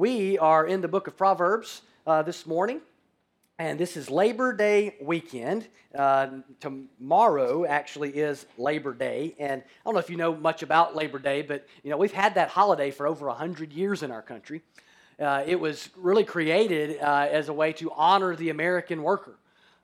We are in the book of Proverbs uh, this morning, and this is Labor Day weekend. Uh, tomorrow actually is Labor Day, and I don't know if you know much about Labor Day, but you know we've had that holiday for over hundred years in our country. Uh, it was really created uh, as a way to honor the American worker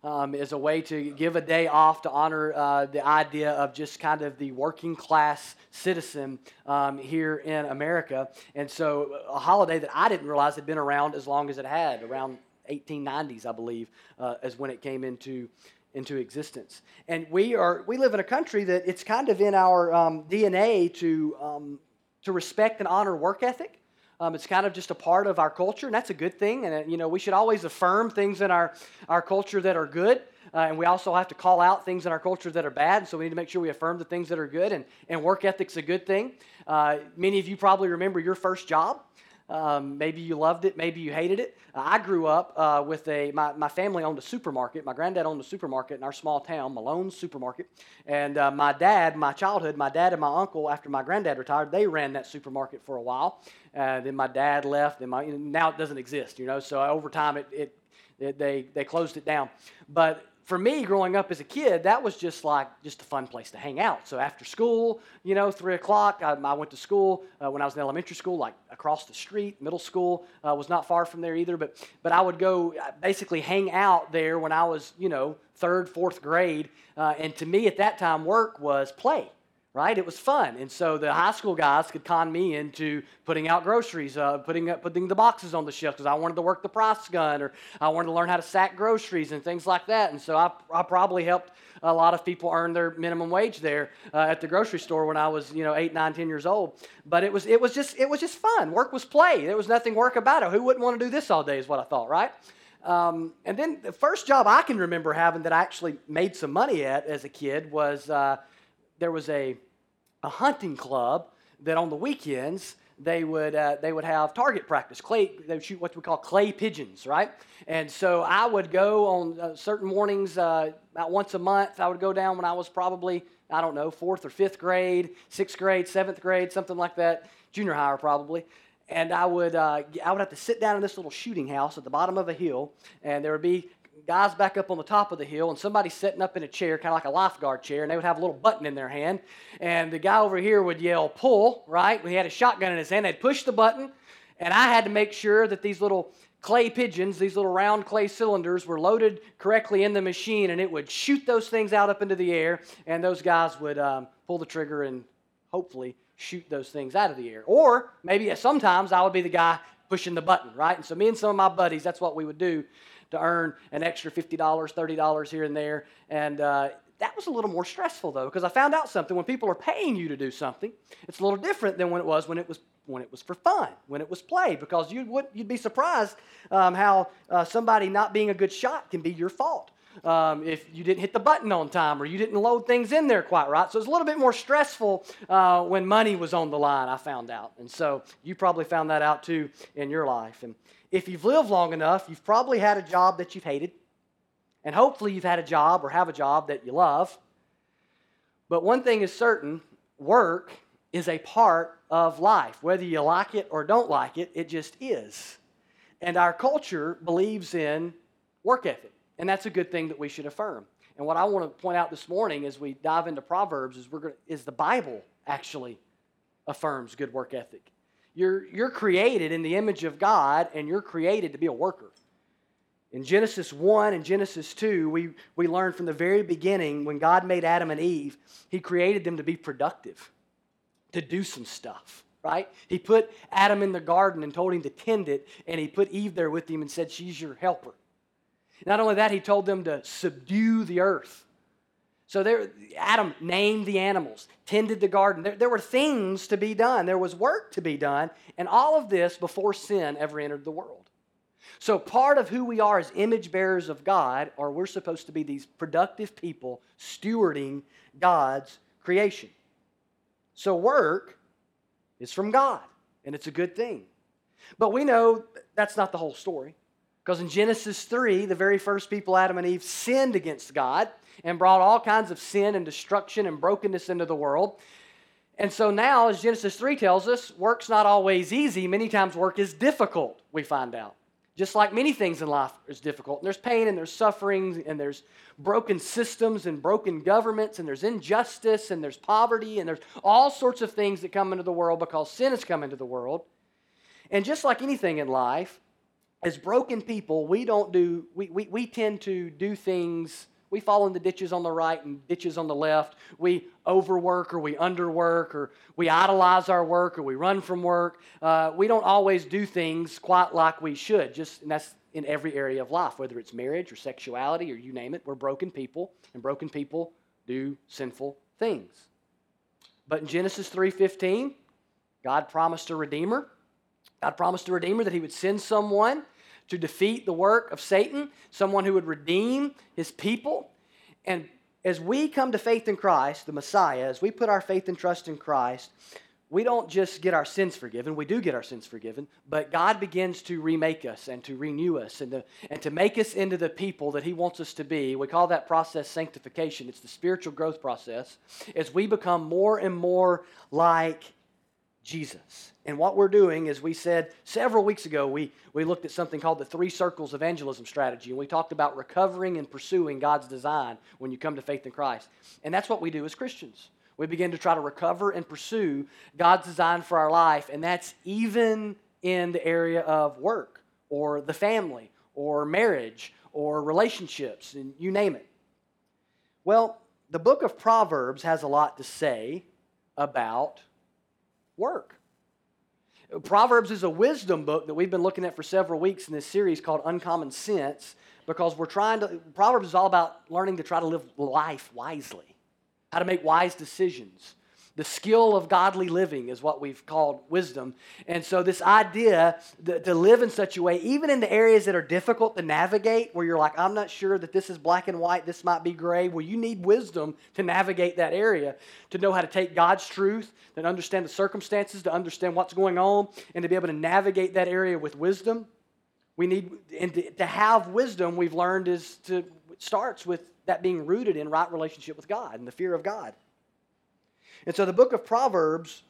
um, as a way to give a day off to honor uh, the idea of just kind of the working class citizen um, here in America. And so, a holiday that I didn't realize had been around as long as it had, around 1890s, I believe, uh, is when it came into into existence. And we are we live in a country that it's kind of in our um, DNA to um, to respect and honor work ethic. Um, it's kind of just a part of our culture, and that's a good thing. And, uh, you know, we should always affirm things in our, our culture that are good. Uh, and we also have to call out things in our culture that are bad. So we need to make sure we affirm the things that are good. And, and work ethic's a good thing. Uh, many of you probably remember your first job. Um, maybe you loved it, maybe you hated it. I grew up uh, with a, my, my family owned a supermarket. My granddad owned a supermarket in our small town, Malone Supermarket. And uh, my dad, my childhood, my dad and my uncle, after my granddad retired, they ran that supermarket for a while. Uh, then my dad left, and my, now it doesn't exist, you know. So over time, it, it, it they, they closed it down. But for me, growing up as a kid, that was just like just a fun place to hang out. So after school, you know, three o'clock, I, I went to school uh, when I was in elementary school, like across the street. Middle school uh, was not far from there either, but but I would go uh, basically hang out there when I was, you know, third, fourth grade. Uh, and to me, at that time, work was play right? It was fun. And so the high school guys could con me into putting out groceries, uh, putting, up, putting the boxes on the shelf because I wanted to work the price gun or I wanted to learn how to sack groceries and things like that. And so I, I probably helped a lot of people earn their minimum wage there uh, at the grocery store when I was, you know, eight, nine, ten years old. But it was, it was just, it was just fun. Work was play. There was nothing work about it. Who wouldn't want to do this all day is what I thought, right? Um, and then the first job I can remember having that I actually made some money at as a kid was uh, there was a a hunting club that on the weekends they would uh, they would have target practice. Clay they would shoot what we call clay pigeons, right? And so I would go on uh, certain mornings uh, about once a month. I would go down when I was probably I don't know fourth or fifth grade, sixth grade, seventh grade, something like that, junior high probably. And I would uh, I would have to sit down in this little shooting house at the bottom of a hill, and there would be guys back up on the top of the hill, and somebody sitting up in a chair, kind of like a lifeguard chair, and they would have a little button in their hand. And the guy over here would yell, pull, right? He had a shotgun in his hand. They'd push the button, and I had to make sure that these little clay pigeons, these little round clay cylinders, were loaded correctly in the machine, and it would shoot those things out up into the air, and those guys would um, pull the trigger and hopefully shoot those things out of the air. Or maybe sometimes I would be the guy pushing the button, right? And so me and some of my buddies, that's what we would do to earn an extra $50, $30 here and there. And uh, that was a little more stressful though, because I found out something. When people are paying you to do something, it's a little different than when it was when it was when it was for fun, when it was play, because you would you'd be surprised um, how uh, somebody not being a good shot can be your fault. Um, if you didn't hit the button on time or you didn't load things in there quite right. So it's a little bit more stressful uh, when money was on the line, I found out. And so you probably found that out too in your life. And if you've lived long enough, you've probably had a job that you've hated. And hopefully, you've had a job or have a job that you love. But one thing is certain work is a part of life. Whether you like it or don't like it, it just is. And our culture believes in work ethic. And that's a good thing that we should affirm. And what I want to point out this morning as we dive into Proverbs is, we're to, is the Bible actually affirms good work ethic. You're, you're created in the image of God, and you're created to be a worker. In Genesis 1 and Genesis 2, we, we learn from the very beginning when God made Adam and Eve, He created them to be productive, to do some stuff, right? He put Adam in the garden and told him to tend it, and He put Eve there with him and said, She's your helper. Not only that, He told them to subdue the earth. So there, Adam named the animals, tended the garden. There, there were things to be done, there was work to be done, and all of this before sin ever entered the world. So, part of who we are as image bearers of God are we're supposed to be these productive people stewarding God's creation. So, work is from God, and it's a good thing. But we know that's not the whole story. Because in Genesis 3, the very first people, Adam and Eve, sinned against God and brought all kinds of sin and destruction and brokenness into the world. And so now, as Genesis 3 tells us, work's not always easy. Many times work is difficult, we find out. Just like many things in life is difficult. And there's pain and there's suffering and there's broken systems and broken governments and there's injustice and there's poverty and there's all sorts of things that come into the world because sin has come into the world. And just like anything in life, as broken people, we don't do, we, we, we tend to do things we fall in the ditches on the right and ditches on the left. We overwork or we underwork or we idolize our work or we run from work. Uh, we don't always do things quite like we should. Just and that's in every area of life, whether it's marriage or sexuality or you name it. We're broken people, and broken people do sinful things. But in Genesis 3:15, God promised a redeemer. God promised a redeemer that he would send someone to defeat the work of Satan, someone who would redeem his people. And as we come to faith in Christ, the Messiah, as we put our faith and trust in Christ, we don't just get our sins forgiven. We do get our sins forgiven, but God begins to remake us and to renew us and to, and to make us into the people that He wants us to be. We call that process sanctification. It's the spiritual growth process as we become more and more like Jesus. And what we're doing is we said several weeks ago, we, we looked at something called the three circles evangelism strategy, and we talked about recovering and pursuing God's design when you come to faith in Christ. And that's what we do as Christians. We begin to try to recover and pursue God's design for our life, and that's even in the area of work or the family or marriage or relationships, and you name it. Well, the book of Proverbs has a lot to say about work. Proverbs is a wisdom book that we've been looking at for several weeks in this series called Uncommon Sense because we're trying to, Proverbs is all about learning to try to live life wisely, how to make wise decisions, the skill of godly living is what we've called wisdom. And so, this idea to live in such a way, even in the areas that are difficult to navigate, where you're like, I'm not sure that this is black and white, this might be gray, well, you need wisdom to navigate that area, to know how to take God's truth, to understand the circumstances, to understand what's going on, and to be able to navigate that area with wisdom. We need, and to, to have wisdom, we've learned, is to, starts with that being rooted in right relationship with God and the fear of God. And so the book of Proverbs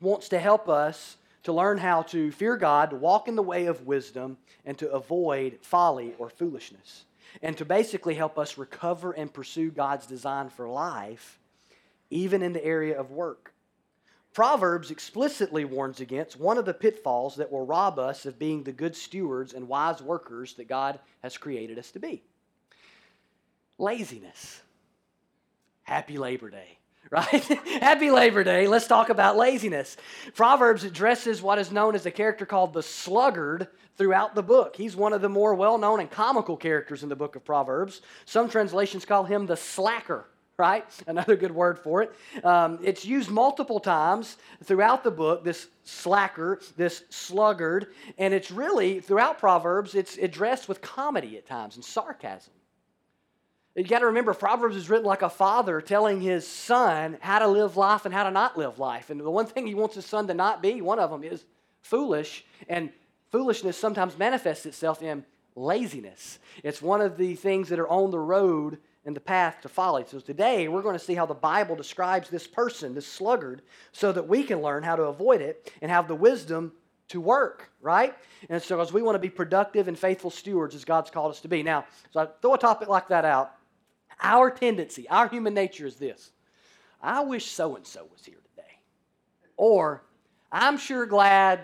wants to help us to learn how to fear God, to walk in the way of wisdom, and to avoid folly or foolishness. And to basically help us recover and pursue God's design for life, even in the area of work. Proverbs explicitly warns against one of the pitfalls that will rob us of being the good stewards and wise workers that God has created us to be laziness. Happy Labor Day right? Happy Labor Day. Let's talk about laziness. Proverbs addresses what is known as a character called the sluggard throughout the book. He's one of the more well known and comical characters in the book of Proverbs. Some translations call him the slacker. Right? Another good word for it. Um, it's used multiple times throughout the book, this slacker, this sluggard, and it's really, throughout Proverbs, it's addressed with comedy at times and sarcasm. You got to remember, Proverbs is written like a father telling his son how to live life and how to not live life. And the one thing he wants his son to not be, one of them is foolish. And foolishness sometimes manifests itself in laziness. It's one of the things that are on the road and the path to folly. So today we're going to see how the Bible describes this person, this sluggard, so that we can learn how to avoid it and have the wisdom to work, right? And so as we want to be productive and faithful stewards as God's called us to be. Now, so I throw a topic like that out. Our tendency, our human nature is this I wish so and so was here today. Or, I'm sure glad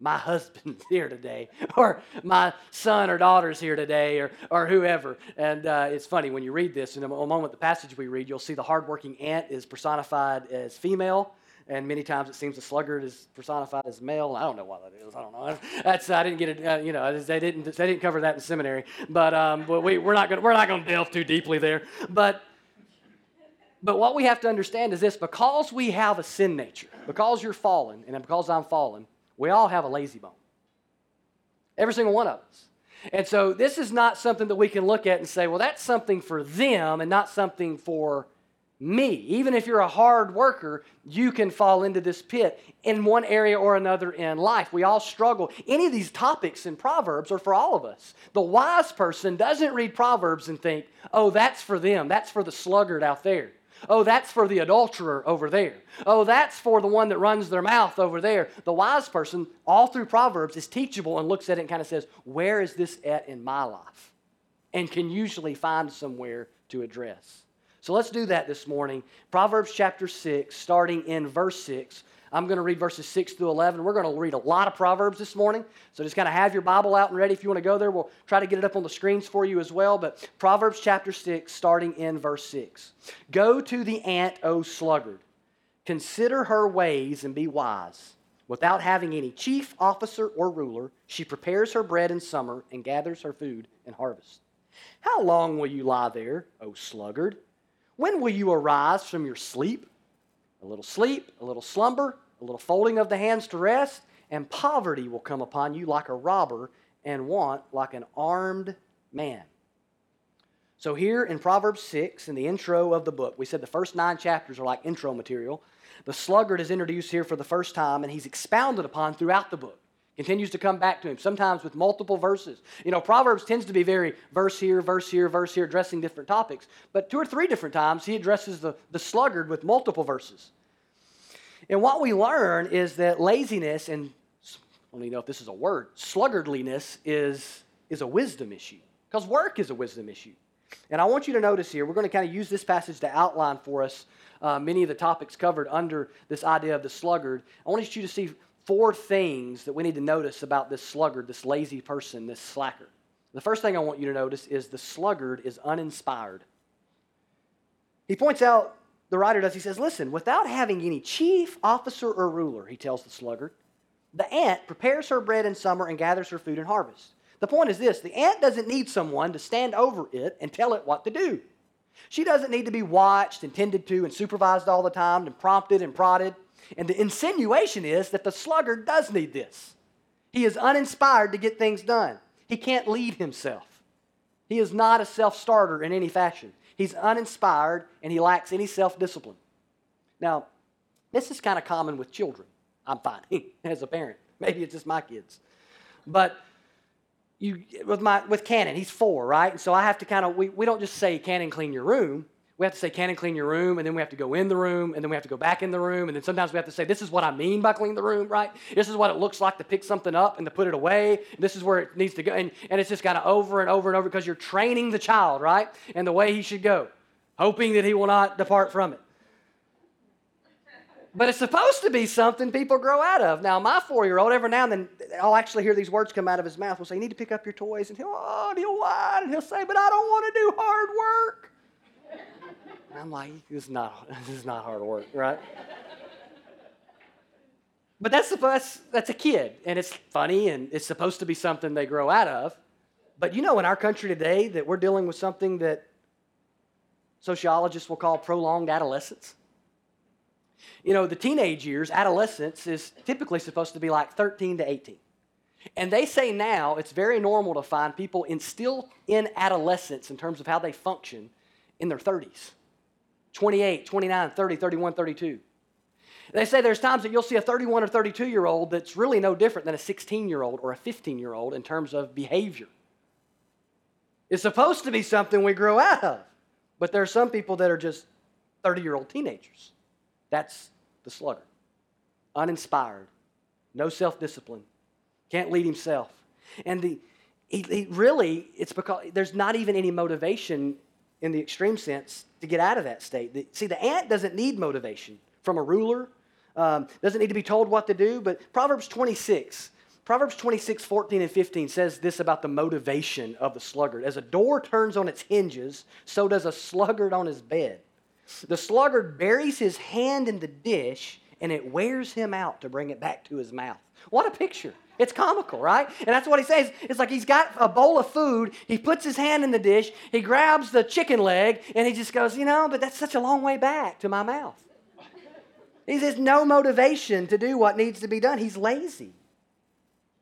my husband's here today, or my son or daughter's here today, or, or whoever. And uh, it's funny when you read this, in a moment, the passage we read, you'll see the hardworking ant is personified as female, and many times it seems the sluggard is personified as male. I don't know why that is. I don't know. That's I didn't get it. Uh, you know, they didn't they didn't cover that in seminary. But um, but we we're not gonna we're not to delve too deeply there. But but what we have to understand is this: because we have a sin nature, because you're fallen, and because I'm fallen, we all have a lazy bone. Every single one of us. And so this is not something that we can look at and say, well, that's something for them and not something for me. Even if you're a hard worker, you can fall into this pit in one area or another in life. We all struggle. Any of these topics in Proverbs are for all of us. The wise person doesn't read Proverbs and think, oh, that's for them, that's for the sluggard out there. Oh, that's for the adulterer over there. Oh, that's for the one that runs their mouth over there. The wise person, all through Proverbs, is teachable and looks at it and kind of says, Where is this at in my life? And can usually find somewhere to address. So let's do that this morning. Proverbs chapter 6, starting in verse 6. I'm going to read verses 6 through 11. We're going to read a lot of Proverbs this morning. So just kind of have your Bible out and ready if you want to go there. We'll try to get it up on the screens for you as well. But Proverbs chapter 6, starting in verse 6. Go to the ant, O sluggard. Consider her ways and be wise. Without having any chief, officer, or ruler, she prepares her bread in summer and gathers her food in harvest. How long will you lie there, O sluggard? When will you arise from your sleep? A little sleep, a little slumber, a little folding of the hands to rest, and poverty will come upon you like a robber, and want like an armed man. So, here in Proverbs 6, in the intro of the book, we said the first nine chapters are like intro material. The sluggard is introduced here for the first time, and he's expounded upon throughout the book continues to come back to him, sometimes with multiple verses. You know, Proverbs tends to be very verse here, verse here, verse here, addressing different topics. But two or three different times, he addresses the, the sluggard with multiple verses. And what we learn is that laziness, and I don't even know if this is a word, sluggardliness is, is a wisdom issue. Because work is a wisdom issue. And I want you to notice here, we're going to kind of use this passage to outline for us uh, many of the topics covered under this idea of the sluggard. I want you to see four things that we need to notice about this sluggard, this lazy person, this slacker. The first thing I want you to notice is the sluggard is uninspired. He points out, the writer does, he says, Listen, without having any chief, officer, or ruler, he tells the sluggard, the ant prepares her bread in summer and gathers her food in harvest. The point is this the ant doesn't need someone to stand over it and tell it what to do. She doesn't need to be watched and tended to and supervised all the time and prompted and prodded. And the insinuation is that the sluggard does need this. He is uninspired to get things done, he can't lead himself. He is not a self starter in any fashion. He's uninspired and he lacks any self discipline. Now, this is kind of common with children, I'm finding as a parent. Maybe it's just my kids. But you, with, my, with Cannon, he's four, right? And so I have to kind of, we, we don't just say, Cannon, clean your room we have to say, Cannon, clean your room, and then we have to go in the room, and then we have to go back in the room, and then sometimes we have to say, this is what I mean by clean the room, right? This is what it looks like to pick something up and to put it away. This is where it needs to go. And, and it's just kind of over and over and over because you're training the child, right? And the way he should go, hoping that he will not depart from it. But it's supposed to be something people grow out of. Now, my four year old, every now and then, I'll actually hear these words come out of his mouth. We'll say, You need to pick up your toys. And he'll, oh, and he'll whine. And he'll say, But I don't want to do hard work. And I'm like, this is not, this is not hard work, right? but that's, that's, that's a kid, and it's funny, and it's supposed to be something they grow out of. But you know, in our country today, that we're dealing with something that sociologists will call prolonged adolescence. You know, the teenage years, adolescence, is typically supposed to be like 13 to 18. And they say now it's very normal to find people in still in adolescence in terms of how they function in their 30s. 28, 29, 30, 31, 32. They say there's times that you'll see a 31 or 32 year old that's really no different than a 16 year old or a 15 year old in terms of behavior. It's supposed to be something we grow out of, but there are some people that are just 30 year old teenagers. That's the sluggard. Uninspired, no self discipline, can't lead himself. And the, he, he really, it's because there's not even any motivation in the extreme sense to get out of that state. See, the ant doesn't need motivation from a ruler, um, doesn't need to be told what to do, but Proverbs 26. Proverbs 26, 14 and 15 says this about the motivation of the sluggard. As a door turns on its hinges, so does a sluggard on his bed. The sluggard buries his hand in the dish, and it wears him out to bring it back to his mouth. What a picture. It's comical, right? And that's what he says. It's like he's got a bowl of food, he puts his hand in the dish, he grabs the chicken leg, and he just goes, You know, but that's such a long way back to my mouth. He says, No motivation to do what needs to be done. He's lazy.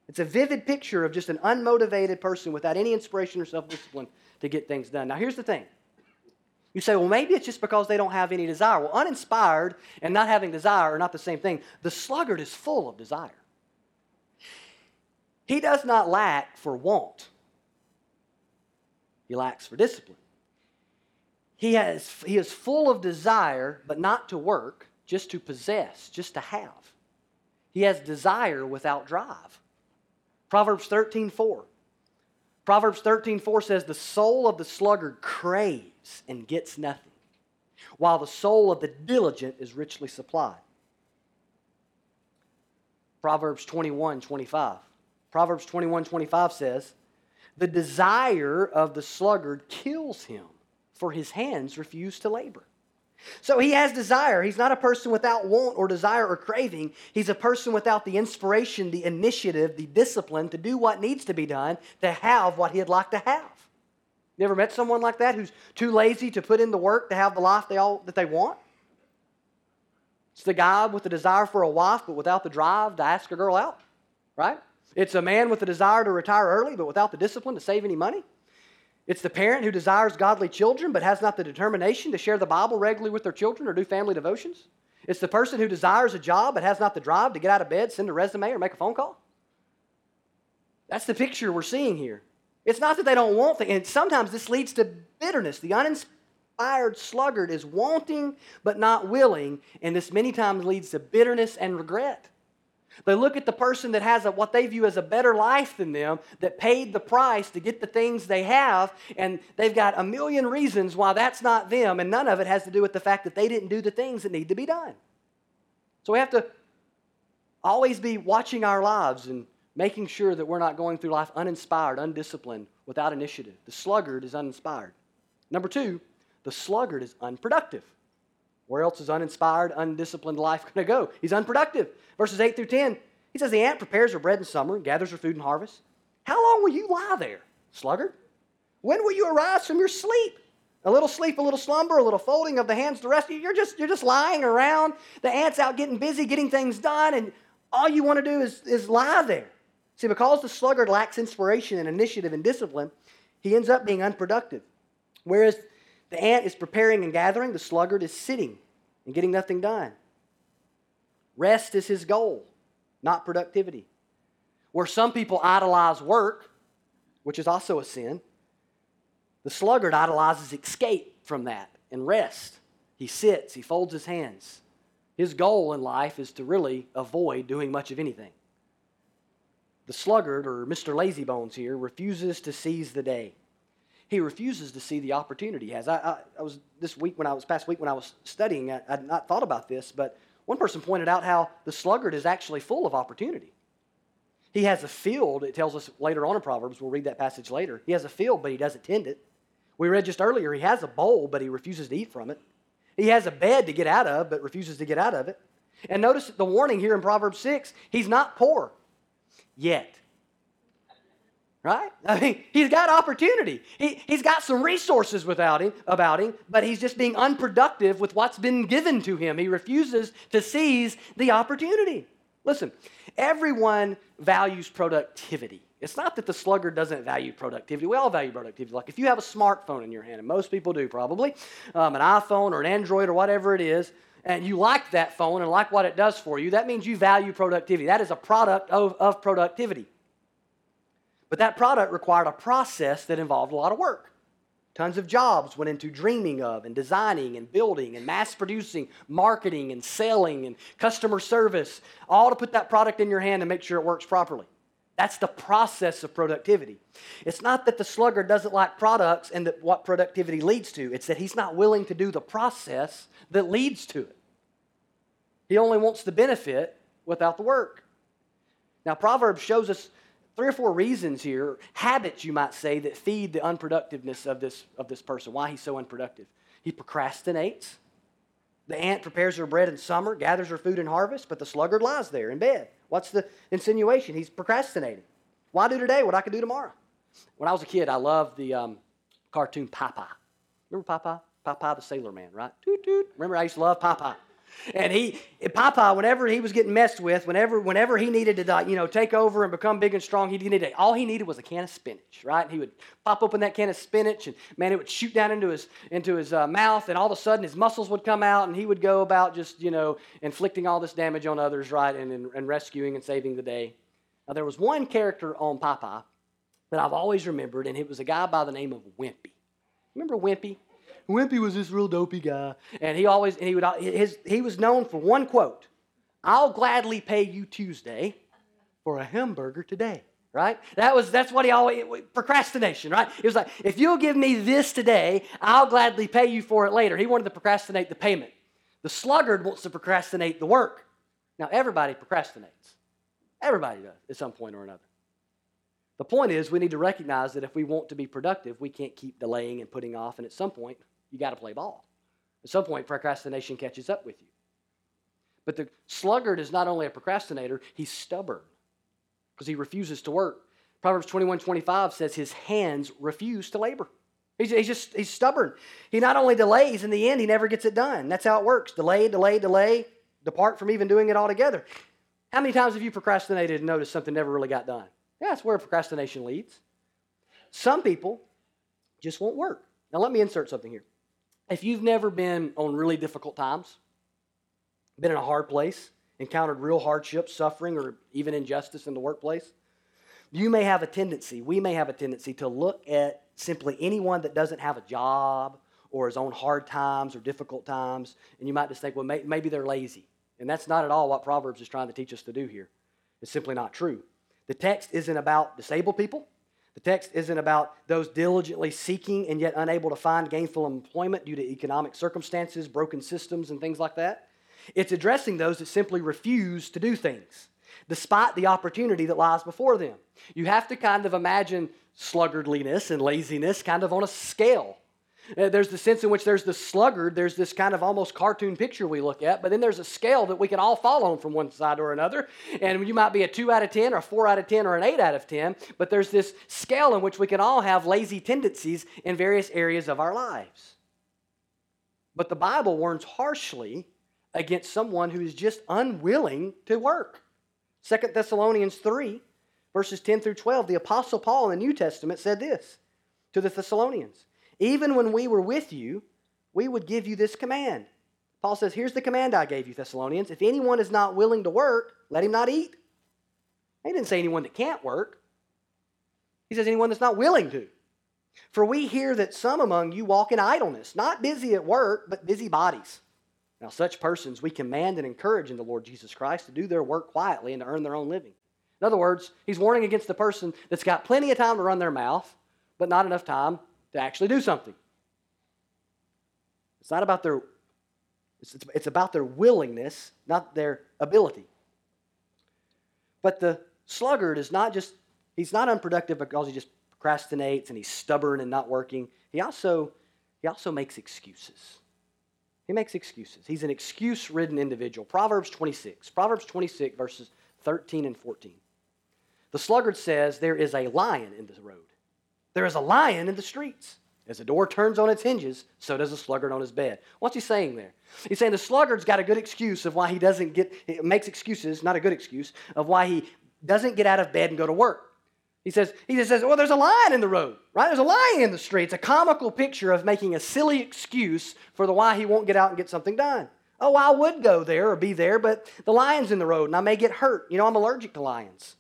It's a vivid picture of just an unmotivated person without any inspiration or self discipline to get things done. Now, here's the thing. You say, well, maybe it's just because they don't have any desire. Well, uninspired and not having desire are not the same thing. The sluggard is full of desire. He does not lack for want, he lacks for discipline. he, has, he is full of desire, but not to work, just to possess, just to have. He has desire without drive. Proverbs 13 4. Proverbs 13 4 says, The soul of the sluggard craves and gets nothing, while the soul of the diligent is richly supplied. Proverbs 21 25. Proverbs 21 25 says, The desire of the sluggard kills him, for his hands refuse to labor. So he has desire. He's not a person without want or desire or craving. He's a person without the inspiration, the initiative, the discipline to do what needs to be done to have what he'd like to have. You ever met someone like that who's too lazy to put in the work to have the life they all, that they want? It's the guy with the desire for a wife but without the drive to ask a girl out, right? It's a man with a desire to retire early but without the discipline to save any money. It's the parent who desires godly children but has not the determination to share the Bible regularly with their children or do family devotions. It's the person who desires a job but has not the drive to get out of bed, send a resume, or make a phone call. That's the picture we're seeing here. It's not that they don't want things, and sometimes this leads to bitterness. The uninspired sluggard is wanting but not willing, and this many times leads to bitterness and regret. They look at the person that has a, what they view as a better life than them, that paid the price to get the things they have, and they've got a million reasons why that's not them, and none of it has to do with the fact that they didn't do the things that need to be done. So we have to always be watching our lives and making sure that we're not going through life uninspired, undisciplined, without initiative. The sluggard is uninspired. Number two, the sluggard is unproductive. Where else is uninspired, undisciplined life going to go? He's unproductive. Verses 8 through 10, he says, The ant prepares her bread in summer gathers her food in harvest. How long will you lie there, sluggard? When will you arise from your sleep? A little sleep, a little slumber, a little folding of the hands to rest. You're just, you're just lying around. The ant's out getting busy, getting things done, and all you want to do is, is lie there. See, because the sluggard lacks inspiration and initiative and discipline, he ends up being unproductive. Whereas the ant is preparing and gathering, the sluggard is sitting and getting nothing done. Rest is his goal, not productivity. Where some people idolize work, which is also a sin, the sluggard idolizes escape from that and rest. He sits, he folds his hands. His goal in life is to really avoid doing much of anything. The sluggard, or Mr. Lazybones here, refuses to seize the day he refuses to see the opportunity he has. I, I, I, was this week when I was past week when I was studying, I, I had not thought about this, but one person pointed out how the sluggard is actually full of opportunity. He has a field, it tells us later on in Proverbs, we'll read that passage later. He has a field, but he doesn't tend it. We read just earlier, he has a bowl, but he refuses to eat from it. He has a bed to get out of, but refuses to get out of it. And notice the warning here in Proverbs 6 he's not poor yet right? I mean, he's got opportunity. He, he's got some resources without him, about him, but he's just being unproductive with what's been given to him. He refuses to seize the opportunity. Listen, everyone values productivity. It's not that the sluggard doesn't value productivity. We all value productivity. Like if you have a smartphone in your hand, and most people do probably, um, an iPhone or an Android or whatever it is, and you like that phone and like what it does for you, that means you value productivity. That is a product of, of productivity. But that product required a process that involved a lot of work. Tons of jobs went into dreaming of and designing and building and mass producing, marketing and selling and customer service, all to put that product in your hand and make sure it works properly. That's the process of productivity. It's not that the sluggard doesn't like products and that what productivity leads to, it's that he's not willing to do the process that leads to it. He only wants the benefit without the work. Now, Proverbs shows us three or four reasons here, habits, you might say, that feed the unproductiveness of this, of this person, why he's so unproductive. He procrastinates. The ant prepares her bread in summer, gathers her food in harvest, but the sluggard lies there in bed. What's the insinuation? He's procrastinating. Why do today what I could do tomorrow? When I was a kid, I loved the um, cartoon Popeye. Remember Popeye? Popeye the Sailor Man, right? Toot toot. Remember, I used to love Popeye. And he, Papa, whenever he was getting messed with, whenever, whenever he needed to, you know, take over and become big and strong, he needed all he needed was a can of spinach, right? he would pop open that can of spinach, and man, it would shoot down into his into his uh, mouth, and all of a sudden his muscles would come out, and he would go about just, you know, inflicting all this damage on others, right, and, and, and rescuing and saving the day. Now there was one character on Popeye that I've always remembered, and it was a guy by the name of Wimpy. Remember Wimpy? Wimpy was this real dopey guy. And he always, and he would, his, he was known for one quote I'll gladly pay you Tuesday for a hamburger today right? That was that's what he always procrastination, right? It was like, if you'll give me this today, I'll gladly pay you for it later. He wanted to procrastinate the payment. The sluggard wants to procrastinate the work. Now everybody procrastinates. Everybody does at some point or another. The point is we need to recognize that if we want to be productive, we can't keep delaying and putting off, and at some point, you got to play ball. At some point, procrastination catches up with you. But the sluggard is not only a procrastinator, he's stubborn because he refuses to work. Proverbs 21 25 says his hands refuse to labor. He's, he's just, he's stubborn. He not only delays, in the end, he never gets it done. That's how it works delay, delay, delay, depart from even doing it altogether. How many times have you procrastinated and noticed something never really got done? Yeah, that's where procrastination leads. Some people just won't work. Now, let me insert something here. If you've never been on really difficult times, been in a hard place, encountered real hardship, suffering, or even injustice in the workplace, you may have a tendency, we may have a tendency to look at simply anyone that doesn't have a job or is on hard times or difficult times, and you might just think, well, may, maybe they're lazy. And that's not at all what Proverbs is trying to teach us to do here. It's simply not true. The text isn't about disabled people. The text isn't about those diligently seeking and yet unable to find gainful employment due to economic circumstances, broken systems, and things like that. It's addressing those that simply refuse to do things despite the opportunity that lies before them. You have to kind of imagine sluggardliness and laziness kind of on a scale. Uh, there's the sense in which there's the sluggard, there's this kind of almost cartoon picture we look at, but then there's a scale that we can all fall on from one side or another. And you might be a 2 out of 10 or a 4 out of 10 or an 8 out of 10, but there's this scale in which we can all have lazy tendencies in various areas of our lives. But the Bible warns harshly against someone who is just unwilling to work. Second Thessalonians 3, verses 10 through 12, the Apostle Paul in the New Testament said this to the Thessalonians Even when we were with you, we would give you this command. Paul says, Here's the command I gave you, Thessalonians. If anyone is not willing to work, let him not eat. He didn't say anyone that can't work, he says anyone that's not willing to. For we hear that some among you walk in idleness, not busy at work, but busy bodies. Now, such persons we command and encourage in the Lord Jesus Christ to do their work quietly and to earn their own living. In other words, he's warning against the person that's got plenty of time to run their mouth, but not enough time to actually do something. It's not about their, it's, it's about their willingness, not their ability. But the sluggard is not just, he's not unproductive because he just procrastinates and he's stubborn and not working. He also, he also makes excuses. He makes excuses. He's an excuse ridden individual. Proverbs 26. Proverbs 26, verses 13 and 14. The sluggard says, There is a lion in the road. There is a lion in the streets. As the door turns on its hinges, so does the sluggard on his bed. What's he saying there? He's saying the sluggard's got a good excuse of why he doesn't get, he makes excuses, not a good excuse, of why he doesn't get out of bed and go to work. He says, he just says, well, there's a lion in the road, right? There's a lion in the street. It's a comical picture of making a silly excuse for the why he won't get out and get something done. Oh, I would go there or be there, but the lion's in the road and I may get hurt. You know, I'm allergic to lions.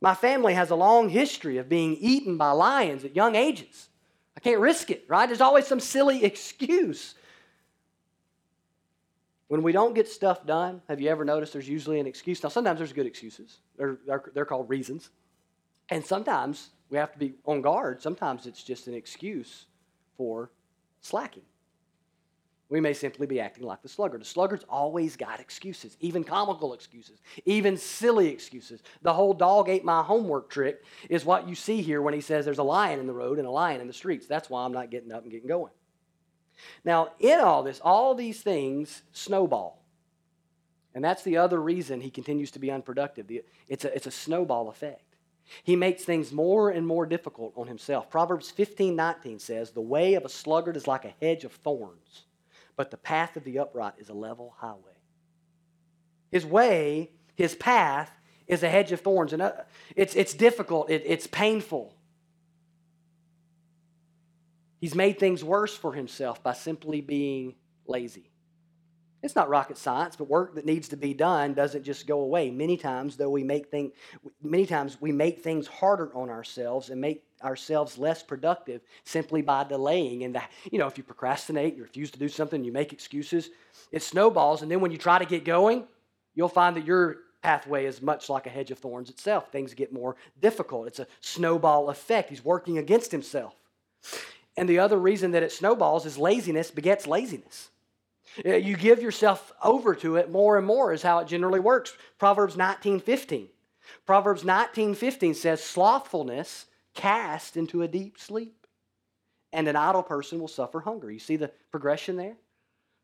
My family has a long history of being eaten by lions at young ages. I can't risk it, right? There's always some silly excuse. When we don't get stuff done, have you ever noticed there's usually an excuse? Now, sometimes there's good excuses, they're, they're, they're called reasons. And sometimes we have to be on guard. Sometimes it's just an excuse for slacking. We may simply be acting like the sluggard. The sluggard's always got excuses, even comical excuses, even silly excuses. The whole dog ate my homework trick is what you see here when he says there's a lion in the road and a lion in the streets. That's why I'm not getting up and getting going. Now, in all this, all these things snowball. And that's the other reason he continues to be unproductive. It's a, it's a snowball effect. He makes things more and more difficult on himself. Proverbs 15 19 says, The way of a sluggard is like a hedge of thorns, but the path of the upright is a level highway. His way, his path, is a hedge of thorns. And uh, it's, it's difficult, it, it's painful. He's made things worse for himself by simply being lazy. It's not rocket science, but work that needs to be done doesn't just go away. Many times, though, we make things, many times we make things harder on ourselves and make ourselves less productive simply by delaying. And that, you know, if you procrastinate, you refuse to do something, you make excuses, it snowballs. And then when you try to get going, you'll find that your pathway is much like a hedge of thorns itself. Things get more difficult. It's a snowball effect. He's working against himself. And the other reason that it snowballs is laziness begets laziness. Uh, you give yourself over to it more and more is how it generally works. Proverbs 19:15. Proverbs 19:15 says slothfulness cast into a deep sleep and an idle person will suffer hunger. You see the progression there?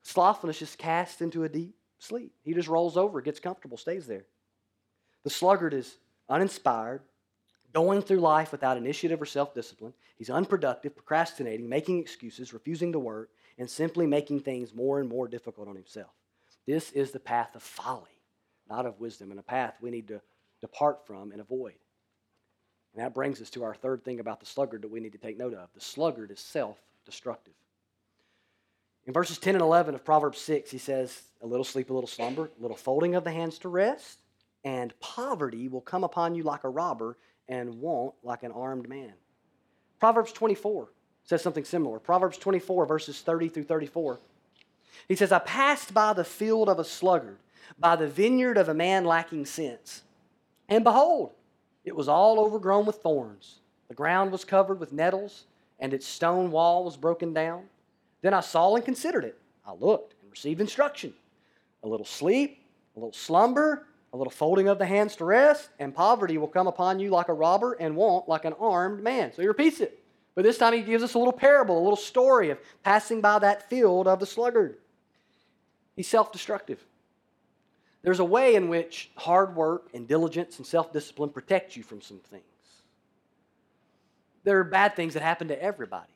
Slothfulness is cast into a deep sleep. He just rolls over, gets comfortable, stays there. The sluggard is uninspired, going through life without initiative or self discipline. He's unproductive, procrastinating, making excuses, refusing to work, and simply making things more and more difficult on himself. This is the path of folly, not of wisdom, and a path we need to depart from and avoid. And that brings us to our third thing about the sluggard that we need to take note of. The sluggard is self destructive. In verses 10 and 11 of Proverbs 6, he says, A little sleep, a little slumber, a little folding of the hands to rest, and poverty will come upon you like a robber, and want like an armed man. Proverbs 24 says something similar. Proverbs 24, verses 30 through 34. He says, I passed by the field of a sluggard, by the vineyard of a man lacking sense. And behold, it was all overgrown with thorns. The ground was covered with nettles, and its stone wall was broken down. Then I saw and considered it. I looked and received instruction. A little sleep, a little slumber, a little folding of the hands to rest, and poverty will come upon you like a robber and want like an armed man. So he repeats it. But this time he gives us a little parable, a little story of passing by that field of the sluggard. He's self destructive. There's a way in which hard work and diligence and self discipline protect you from some things. There are bad things that happen to everybody.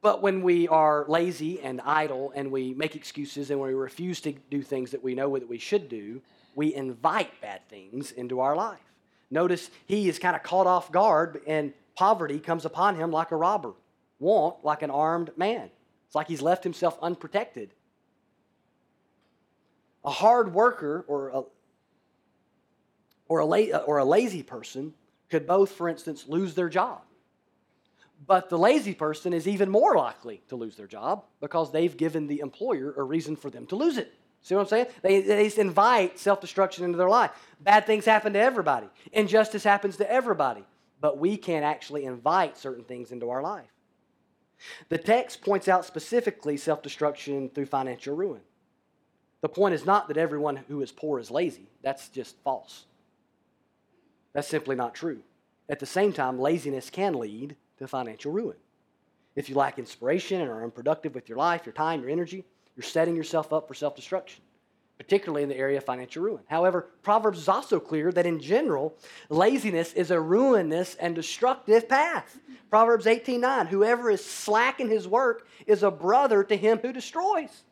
But when we are lazy and idle and we make excuses and we refuse to do things that we know that we should do, we invite bad things into our life. Notice he is kind of caught off guard and poverty comes upon him like a robber, want like an armed man. It's like he's left himself unprotected. A hard worker or a, or a, la- or a lazy person could both, for instance, lose their job. But the lazy person is even more likely to lose their job because they've given the employer a reason for them to lose it. See what I'm saying? They, they invite self destruction into their life. Bad things happen to everybody, injustice happens to everybody, but we can actually invite certain things into our life. The text points out specifically self destruction through financial ruin. The point is not that everyone who is poor is lazy, that's just false. That's simply not true. At the same time, laziness can lead to financial ruin. If you lack inspiration and are unproductive with your life, your time, your energy, you're setting yourself up for self destruction, particularly in the area of financial ruin. However, Proverbs is also clear that in general, laziness is a ruinous and destructive path. Proverbs 18 9, whoever is slack in his work is a brother to him who destroys.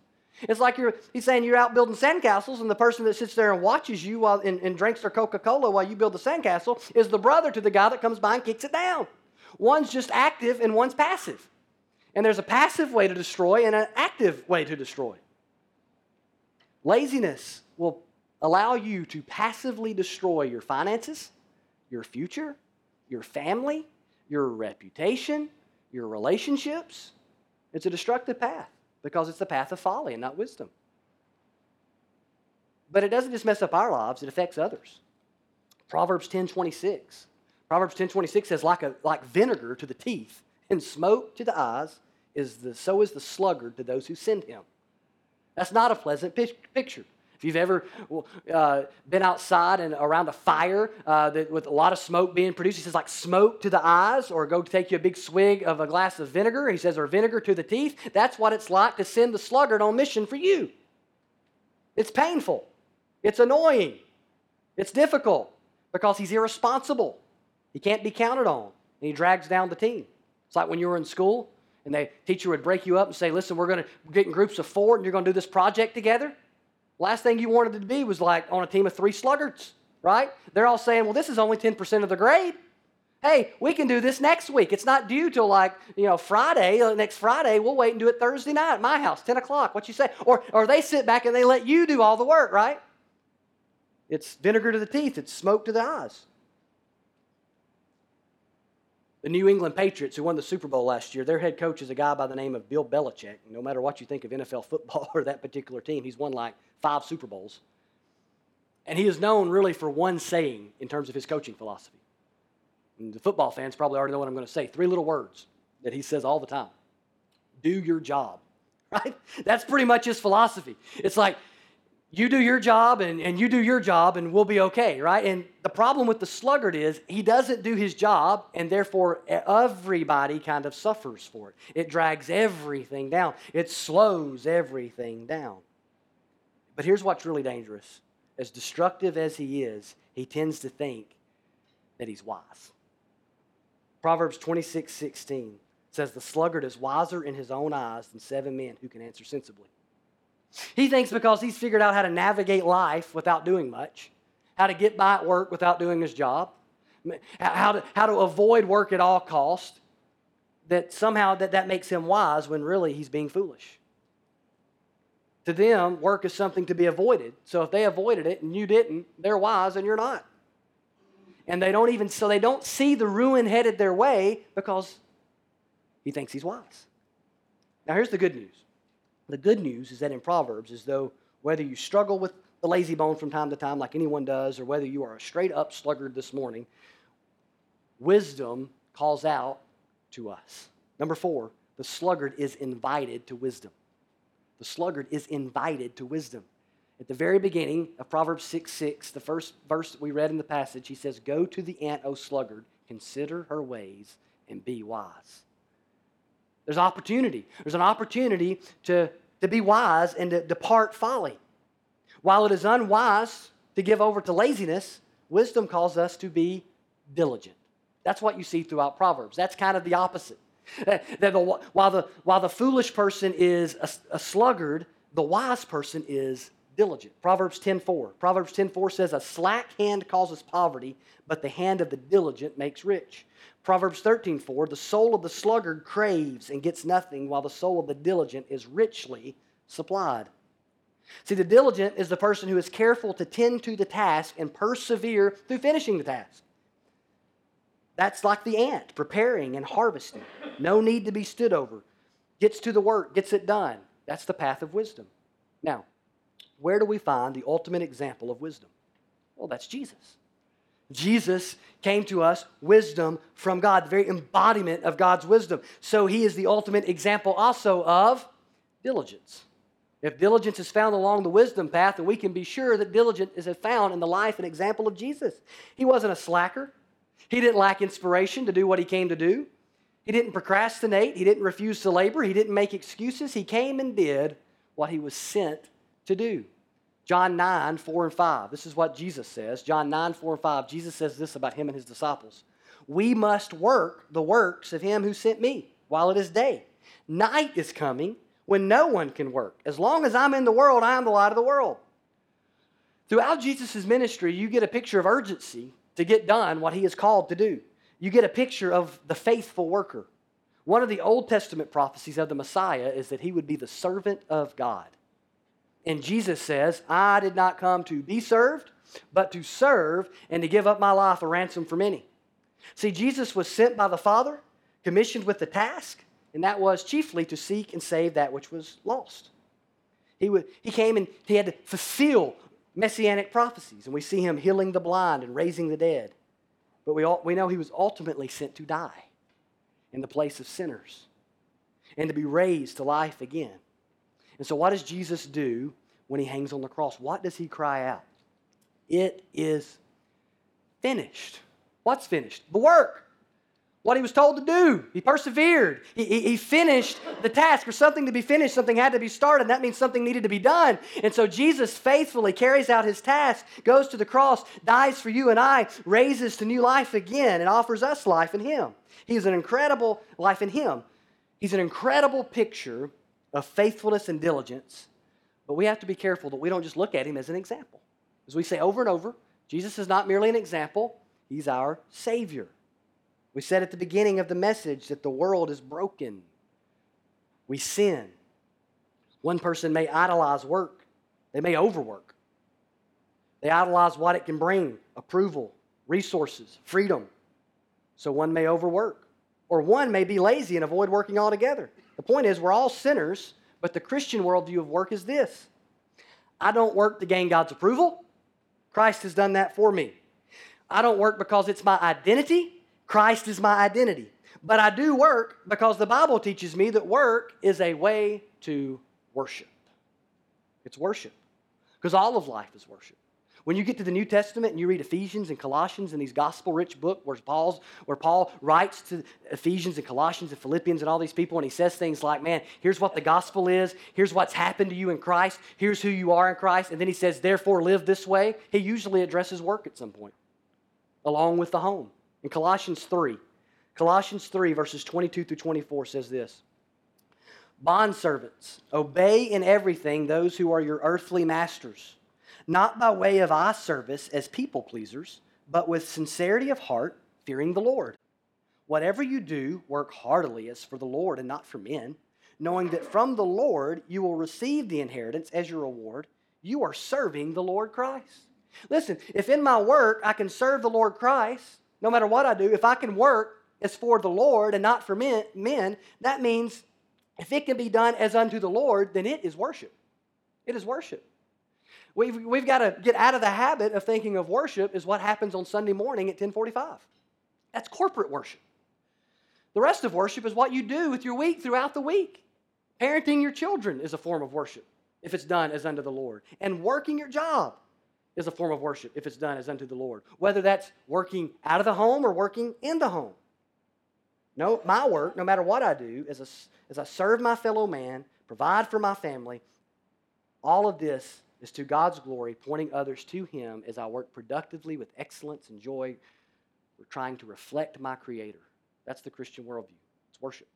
It's like you're, he's saying you're out building sandcastles, and the person that sits there and watches you while, and, and drinks their Coca Cola while you build the sandcastle is the brother to the guy that comes by and kicks it down. One's just active and one's passive. And there's a passive way to destroy and an active way to destroy. Laziness will allow you to passively destroy your finances, your future, your family, your reputation, your relationships. It's a destructive path because it's the path of folly and not wisdom. But it doesn't just mess up our lives, it affects others. Proverbs 10 26 Proverbs 10 26 says, like, a, like vinegar to the teeth and smoke to the eyes, is the, so is the sluggard to those who send him. That's not a pleasant picture. If you've ever uh, been outside and around a fire uh, that, with a lot of smoke being produced, he says, like smoke to the eyes, or go take you a big swig of a glass of vinegar. He says, or vinegar to the teeth. That's what it's like to send the sluggard on mission for you. It's painful, it's annoying, it's difficult because he's irresponsible. He can't be counted on, and he drags down the team. It's like when you were in school and the teacher would break you up and say, Listen, we're going to get in groups of four and you're going to do this project together. Last thing you wanted to be was like on a team of three sluggards, right? They're all saying, Well, this is only 10% of the grade. Hey, we can do this next week. It's not due till like, you know, Friday, uh, next Friday. We'll wait and do it Thursday night at my house, 10 o'clock. What you say? Or, or they sit back and they let you do all the work, right? It's vinegar to the teeth, it's smoke to the eyes. The New England Patriots, who won the Super Bowl last year, their head coach is a guy by the name of Bill Belichick. No matter what you think of NFL football or that particular team, he's won like five Super Bowls. And he is known really for one saying in terms of his coaching philosophy. And the football fans probably already know what I'm going to say. Three little words that he says all the time do your job, right? That's pretty much his philosophy. It's like, you do your job and, and you do your job and we'll be okay, right? And the problem with the sluggard is he doesn't do his job and therefore everybody kind of suffers for it. It drags everything down, it slows everything down. But here's what's really dangerous as destructive as he is, he tends to think that he's wise. Proverbs 26 16 says, The sluggard is wiser in his own eyes than seven men who can answer sensibly. He thinks because he's figured out how to navigate life without doing much, how to get by at work without doing his job, how to, how to avoid work at all cost, that somehow that, that makes him wise when really he's being foolish. To them, work is something to be avoided. So if they avoided it and you didn't, they're wise and you're not. And they don't even, so they don't see the ruin headed their way because he thinks he's wise. Now here's the good news the good news is that in Proverbs, as though whether you struggle with the lazy bone from time to time, like anyone does, or whether you are a straight up sluggard this morning, wisdom calls out to us. Number four, the sluggard is invited to wisdom. The sluggard is invited to wisdom. At the very beginning of Proverbs 6 6, the first verse that we read in the passage, he says, Go to the ant, O sluggard, consider her ways, and be wise. There's opportunity. There's an opportunity to, to be wise and to depart folly. While it is unwise to give over to laziness, wisdom calls us to be diligent. That's what you see throughout Proverbs. That's kind of the opposite. That the, while, the, while the foolish person is a, a sluggard, the wise person is diligent. Proverbs 10:4. Proverbs 10:4 says, "A slack hand causes poverty, but the hand of the diligent makes rich." Proverbs 13:4, "The soul of the sluggard craves and gets nothing, while the soul of the diligent is richly supplied." See, the diligent is the person who is careful to tend to the task and persevere through finishing the task. That's like the ant, preparing and harvesting. No need to be stood over. Gets to the work, gets it done. That's the path of wisdom. Now, where do we find the ultimate example of wisdom? Well, that's Jesus. Jesus came to us wisdom from God, the very embodiment of God's wisdom. So he is the ultimate example also of diligence. If diligence is found along the wisdom path, then we can be sure that diligence is found in the life and example of Jesus. He wasn't a slacker. He didn't lack inspiration to do what he came to do. He didn't procrastinate. He didn't refuse to labor. He didn't make excuses. He came and did what he was sent to do. John 9, 4 and 5. This is what Jesus says. John 9, 4 and 5. Jesus says this about him and his disciples We must work the works of him who sent me while it is day. Night is coming when no one can work. As long as I'm in the world, I am the light of the world. Throughout Jesus' ministry, you get a picture of urgency to get done what he is called to do. You get a picture of the faithful worker. One of the Old Testament prophecies of the Messiah is that he would be the servant of God. And Jesus says, I did not come to be served, but to serve and to give up my life a ransom for many. See, Jesus was sent by the Father, commissioned with the task, and that was chiefly to seek and save that which was lost. He, would, he came and he had to fulfill messianic prophecies, and we see him healing the blind and raising the dead. But we, all, we know he was ultimately sent to die in the place of sinners and to be raised to life again. And so, what does Jesus do when he hangs on the cross? What does he cry out? It is finished. What's finished? The work. What he was told to do. He persevered. He, he, he, finished the task. For something to be finished, something had to be started. That means something needed to be done. And so Jesus faithfully carries out his task, goes to the cross, dies for you and I, raises to new life again, and offers us life in him. He's an incredible life in him. He's an incredible picture of faithfulness and diligence, but we have to be careful that we don't just look at him as an example. As we say over and over, Jesus is not merely an example, he's our Savior. We said at the beginning of the message that the world is broken. We sin. One person may idolize work, they may overwork. They idolize what it can bring approval, resources, freedom. So one may overwork, or one may be lazy and avoid working altogether. The point is, we're all sinners, but the Christian worldview of work is this I don't work to gain God's approval. Christ has done that for me. I don't work because it's my identity. Christ is my identity. But I do work because the Bible teaches me that work is a way to worship. It's worship. Because all of life is worship. When you get to the New Testament and you read Ephesians and Colossians and these gospel-rich books where Paul's where Paul writes to Ephesians and Colossians and Philippians and all these people and he says things like, "Man, here's what the gospel is. Here's what's happened to you in Christ. Here's who you are in Christ." And then he says, "Therefore live this way." He usually addresses work at some point along with the home. In Colossians 3, Colossians 3 verses 22 through 24 says this. Bondservants, obey in everything those who are your earthly masters, not by way of eye service as people pleasers, but with sincerity of heart, fearing the Lord. Whatever you do, work heartily as for the Lord and not for men, knowing that from the Lord you will receive the inheritance as your reward. You are serving the Lord Christ. Listen, if in my work I can serve the Lord Christ, no matter what I do, if I can work as for the Lord and not for men, men that means if it can be done as unto the Lord, then it is worship. It is worship. We've, we've got to get out of the habit of thinking of worship as what happens on Sunday morning at 1045. That's corporate worship. The rest of worship is what you do with your week throughout the week. Parenting your children is a form of worship if it's done as unto the Lord. And working your job is a form of worship if it's done as unto the Lord, whether that's working out of the home or working in the home. No, my work, no matter what I do, is, a, as I serve my fellow man, provide for my family, all of this is to God's glory, pointing others to Him as I work productively with excellence and joy. We're trying to reflect my Creator. That's the Christian worldview. It's worship.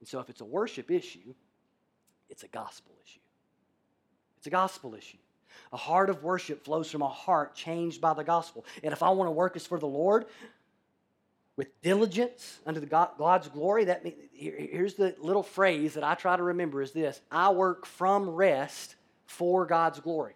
And so, if it's a worship issue, it's a gospel issue. It's a gospel issue. A heart of worship flows from a heart changed by the gospel. And if I want to work as for the Lord, with diligence unto the God, God's glory. That means, here, here's the little phrase that I try to remember is this I work from rest for God's glory.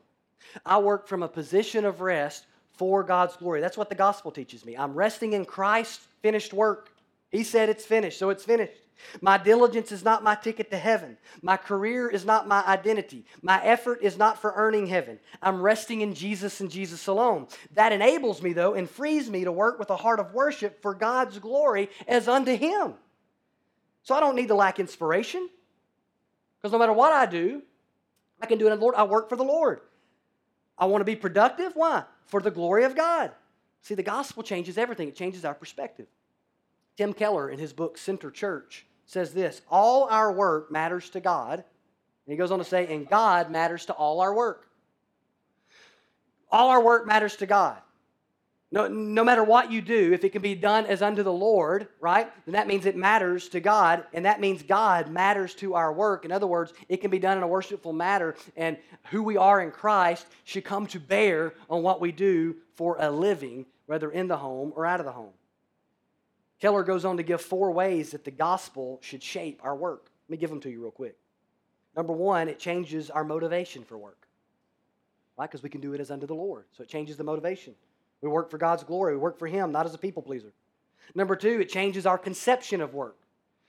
I work from a position of rest for God's glory. That's what the gospel teaches me. I'm resting in Christ's finished work. He said it's finished, so it's finished. My diligence is not my ticket to heaven. My career is not my identity. My effort is not for earning heaven. I'm resting in Jesus and Jesus alone. That enables me, though, and frees me to work with a heart of worship for God's glory as unto Him. So I don't need to lack inspiration because no matter what I do, I can do it in the Lord. I work for the Lord. I want to be productive. Why? For the glory of God. See, the gospel changes everything, it changes our perspective. Tim Keller, in his book Center Church, says this All our work matters to God. And he goes on to say, and God matters to all our work. All our work matters to God. No, no matter what you do, if it can be done as unto the Lord, right, then that means it matters to God, and that means God matters to our work. In other words, it can be done in a worshipful manner, and who we are in Christ should come to bear on what we do for a living, whether in the home or out of the home. Keller goes on to give four ways that the gospel should shape our work. Let me give them to you real quick. Number one, it changes our motivation for work, right? Because we can do it as unto the Lord. So it changes the motivation. We work for God's glory, we work for Him, not as a people pleaser. Number two, it changes our conception of work.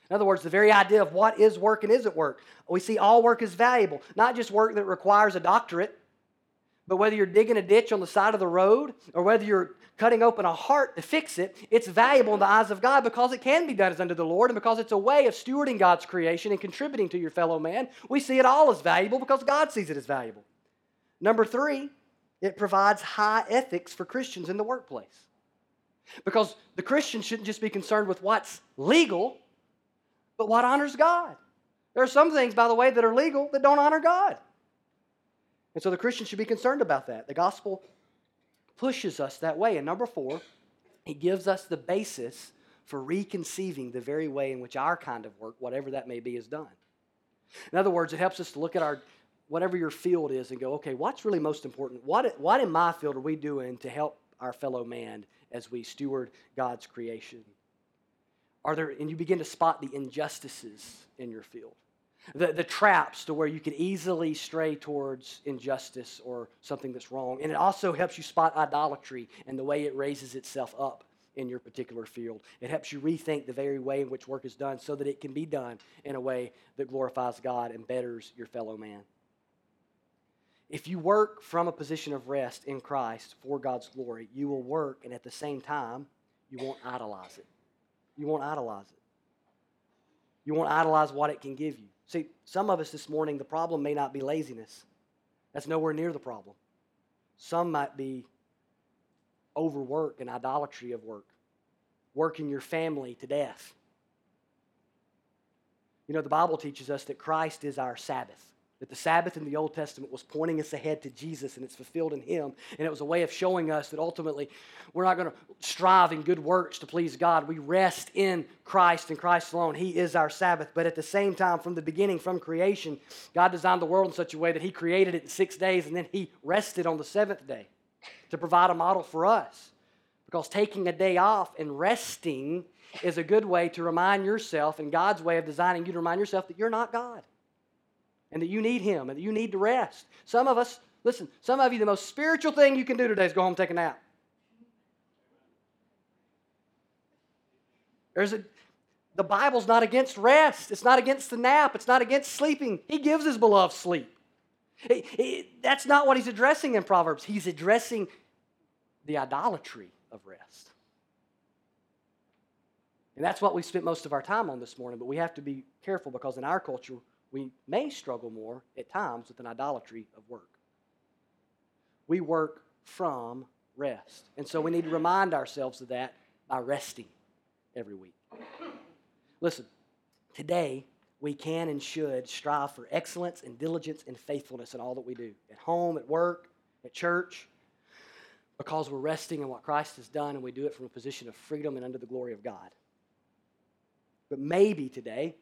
In other words, the very idea of what is work and isn't work. We see all work is valuable, not just work that requires a doctorate, but whether you're digging a ditch on the side of the road or whether you're cutting open a heart to fix it, it's valuable in the eyes of God because it can be done as unto the Lord and because it's a way of stewarding God's creation and contributing to your fellow man. We see it all as valuable because God sees it as valuable. Number three, it provides high ethics for Christians in the workplace. Because the Christian shouldn't just be concerned with what's legal, but what honors God. There are some things, by the way, that are legal that don't honor God. And so the Christian should be concerned about that. The gospel pushes us that way. And number four, it gives us the basis for reconceiving the very way in which our kind of work, whatever that may be, is done. In other words, it helps us to look at our whatever your field is and go, okay, what's really most important? What, what in my field are we doing to help our fellow man as we steward God's creation? are there, and you begin to spot the injustices in your field, the, the traps to where you could easily stray towards injustice or something that's wrong. And it also helps you spot idolatry and the way it raises itself up in your particular field. It helps you rethink the very way in which work is done so that it can be done in a way that glorifies God and betters your fellow man. If you work from a position of rest in Christ for God's glory, you will work, and at the same time, you won't idolize it. You won't idolize it. You won't idolize what it can give you. See, some of us this morning, the problem may not be laziness. That's nowhere near the problem. Some might be overwork and idolatry of work, working your family to death. You know, the Bible teaches us that Christ is our Sabbath that the Sabbath in the Old Testament was pointing us ahead to Jesus and it's fulfilled in Him. And it was a way of showing us that ultimately we're not going to strive in good works to please God. We rest in Christ and Christ alone. He is our Sabbath. But at the same time, from the beginning, from creation, God designed the world in such a way that He created it in six days and then He rested on the seventh day to provide a model for us. Because taking a day off and resting is a good way to remind yourself, and God's way of designing you to remind yourself that you're not God and that you need Him and that you need to rest. Some of us, listen, some of you, the most spiritual thing you can do today is go home and take a nap. There's a, the Bible's not against rest. It's not against the nap. It's not against sleeping. He gives His beloved sleep. That's not what He's addressing in Proverbs. He's addressing the idolatry of rest. And that's what we spent most of our time on this morning, but we have to be careful because in our culture, we may struggle more at times with an idolatry of work. We work from rest. And so we need to remind ourselves of that by resting every week. Listen, today we can and should strive for excellence and diligence and faithfulness in all that we do at home, at work, at church, because we're resting in what Christ has done and we do it from a position of freedom and under the glory of God. But maybe today,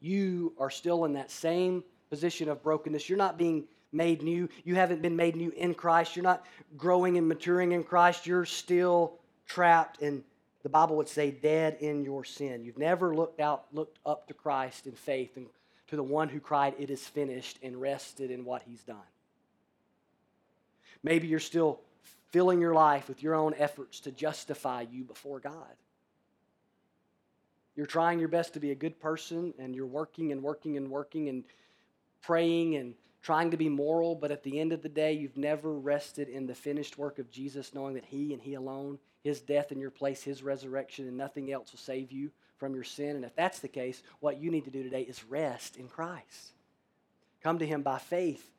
you are still in that same position of brokenness. You're not being made new. You haven't been made new in Christ. You're not growing and maturing in Christ. You're still trapped in the Bible would say dead in your sin. You've never looked out looked up to Christ in faith and to the one who cried it is finished and rested in what he's done. Maybe you're still filling your life with your own efforts to justify you before God. You're trying your best to be a good person and you're working and working and working and praying and trying to be moral, but at the end of the day, you've never rested in the finished work of Jesus, knowing that He and He alone, His death in your place, His resurrection, and nothing else will save you from your sin. And if that's the case, what you need to do today is rest in Christ. Come to Him by faith.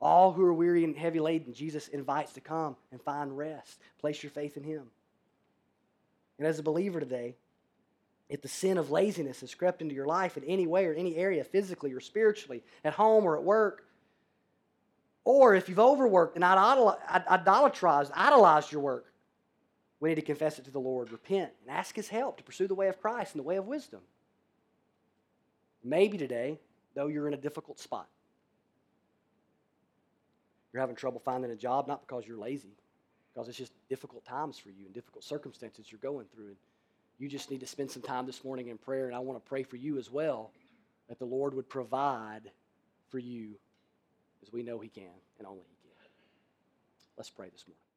All who are weary and heavy laden, Jesus invites to come and find rest. Place your faith in Him. And as a believer today, if the sin of laziness has crept into your life in any way or any area, physically or spiritually, at home or at work, or if you've overworked and idolatrized, idolized your work, we need to confess it to the Lord, repent, and ask His help to pursue the way of Christ and the way of wisdom. Maybe today, though you're in a difficult spot, you're having trouble finding a job, not because you're lazy, because it's just difficult times for you and difficult circumstances you're going through. And you just need to spend some time this morning in prayer, and I want to pray for you as well that the Lord would provide for you as we know He can and only He can. Let's pray this morning.